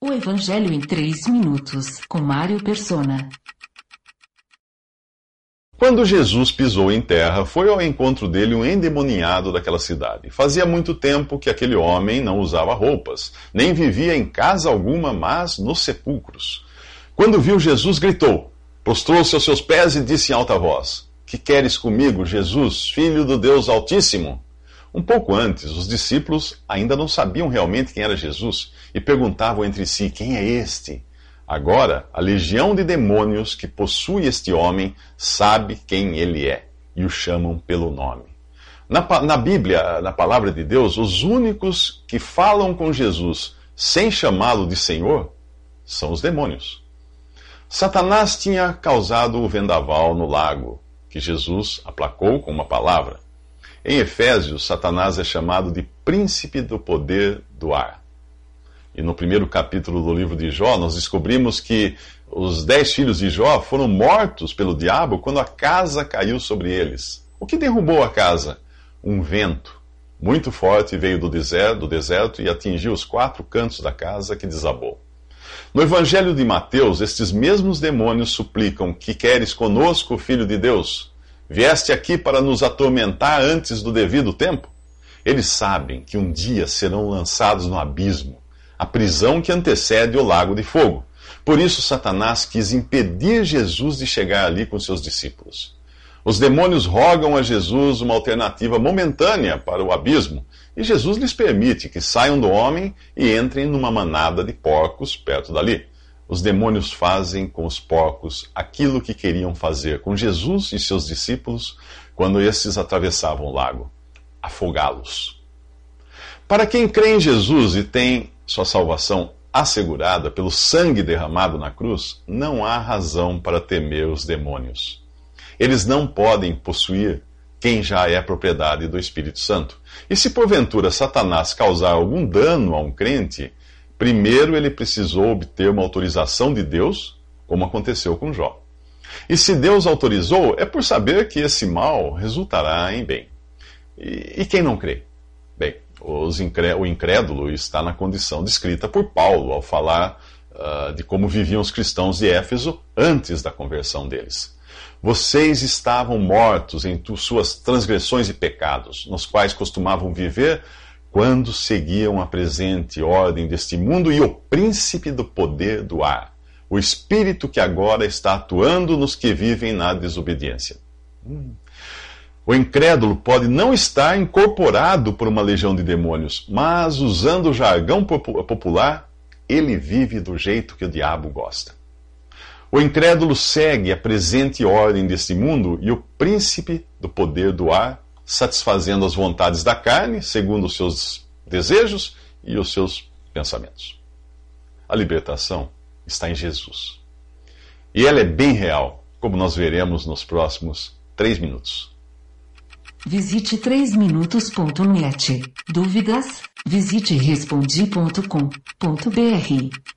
O Evangelho em 3 minutos, com Mário Persona. Quando Jesus pisou em terra, foi ao encontro dele um endemoniado daquela cidade. Fazia muito tempo que aquele homem não usava roupas, nem vivia em casa alguma, mas nos sepulcros. Quando viu Jesus, gritou, prostrou-se aos seus pés e disse em alta voz: Que queres comigo, Jesus, filho do Deus Altíssimo? Um pouco antes, os discípulos ainda não sabiam realmente quem era Jesus e perguntavam entre si: Quem é este? Agora, a legião de demônios que possui este homem sabe quem ele é e o chamam pelo nome. Na, na Bíblia, na palavra de Deus, os únicos que falam com Jesus sem chamá-lo de Senhor são os demônios. Satanás tinha causado o vendaval no lago, que Jesus aplacou com uma palavra. Em Efésios, Satanás é chamado de príncipe do poder do ar. E no primeiro capítulo do livro de Jó, nós descobrimos que os dez filhos de Jó foram mortos pelo diabo quando a casa caiu sobre eles. O que derrubou a casa? Um vento muito forte veio do deserto, do deserto e atingiu os quatro cantos da casa que desabou. No Evangelho de Mateus, estes mesmos demônios suplicam: Que queres conosco, filho de Deus? Vieste aqui para nos atormentar antes do devido tempo? Eles sabem que um dia serão lançados no abismo, a prisão que antecede o lago de fogo. Por isso, Satanás quis impedir Jesus de chegar ali com seus discípulos. Os demônios rogam a Jesus uma alternativa momentânea para o abismo, e Jesus lhes permite que saiam do homem e entrem numa manada de porcos perto dali os demônios fazem com os porcos aquilo que queriam fazer com Jesus e seus discípulos quando esses atravessavam o lago afogá-los. Para quem crê em Jesus e tem sua salvação assegurada pelo sangue derramado na cruz, não há razão para temer os demônios. Eles não podem possuir quem já é propriedade do Espírito Santo. E se porventura Satanás causar algum dano a um crente, Primeiro, ele precisou obter uma autorização de Deus, como aconteceu com Jó. E se Deus autorizou, é por saber que esse mal resultará em bem. E, e quem não crê? Bem, incré o incrédulo está na condição descrita por Paulo ao falar uh, de como viviam os cristãos de Éfeso antes da conversão deles. Vocês estavam mortos em suas transgressões e pecados, nos quais costumavam viver quando seguiam a presente ordem deste mundo e o príncipe do poder do ar, o espírito que agora está atuando nos que vivem na desobediência. Hum. O incrédulo pode não estar incorporado por uma legião de demônios, mas usando o jargão popular, ele vive do jeito que o diabo gosta. O incrédulo segue a presente ordem deste mundo e o príncipe do poder do ar satisfazendo as vontades da carne, segundo os seus desejos e os seus pensamentos. A libertação está em Jesus. E ela é bem real, como nós veremos nos próximos três minutos. Visite 3minutos.net. Dúvidas? Visite respondi.com.br.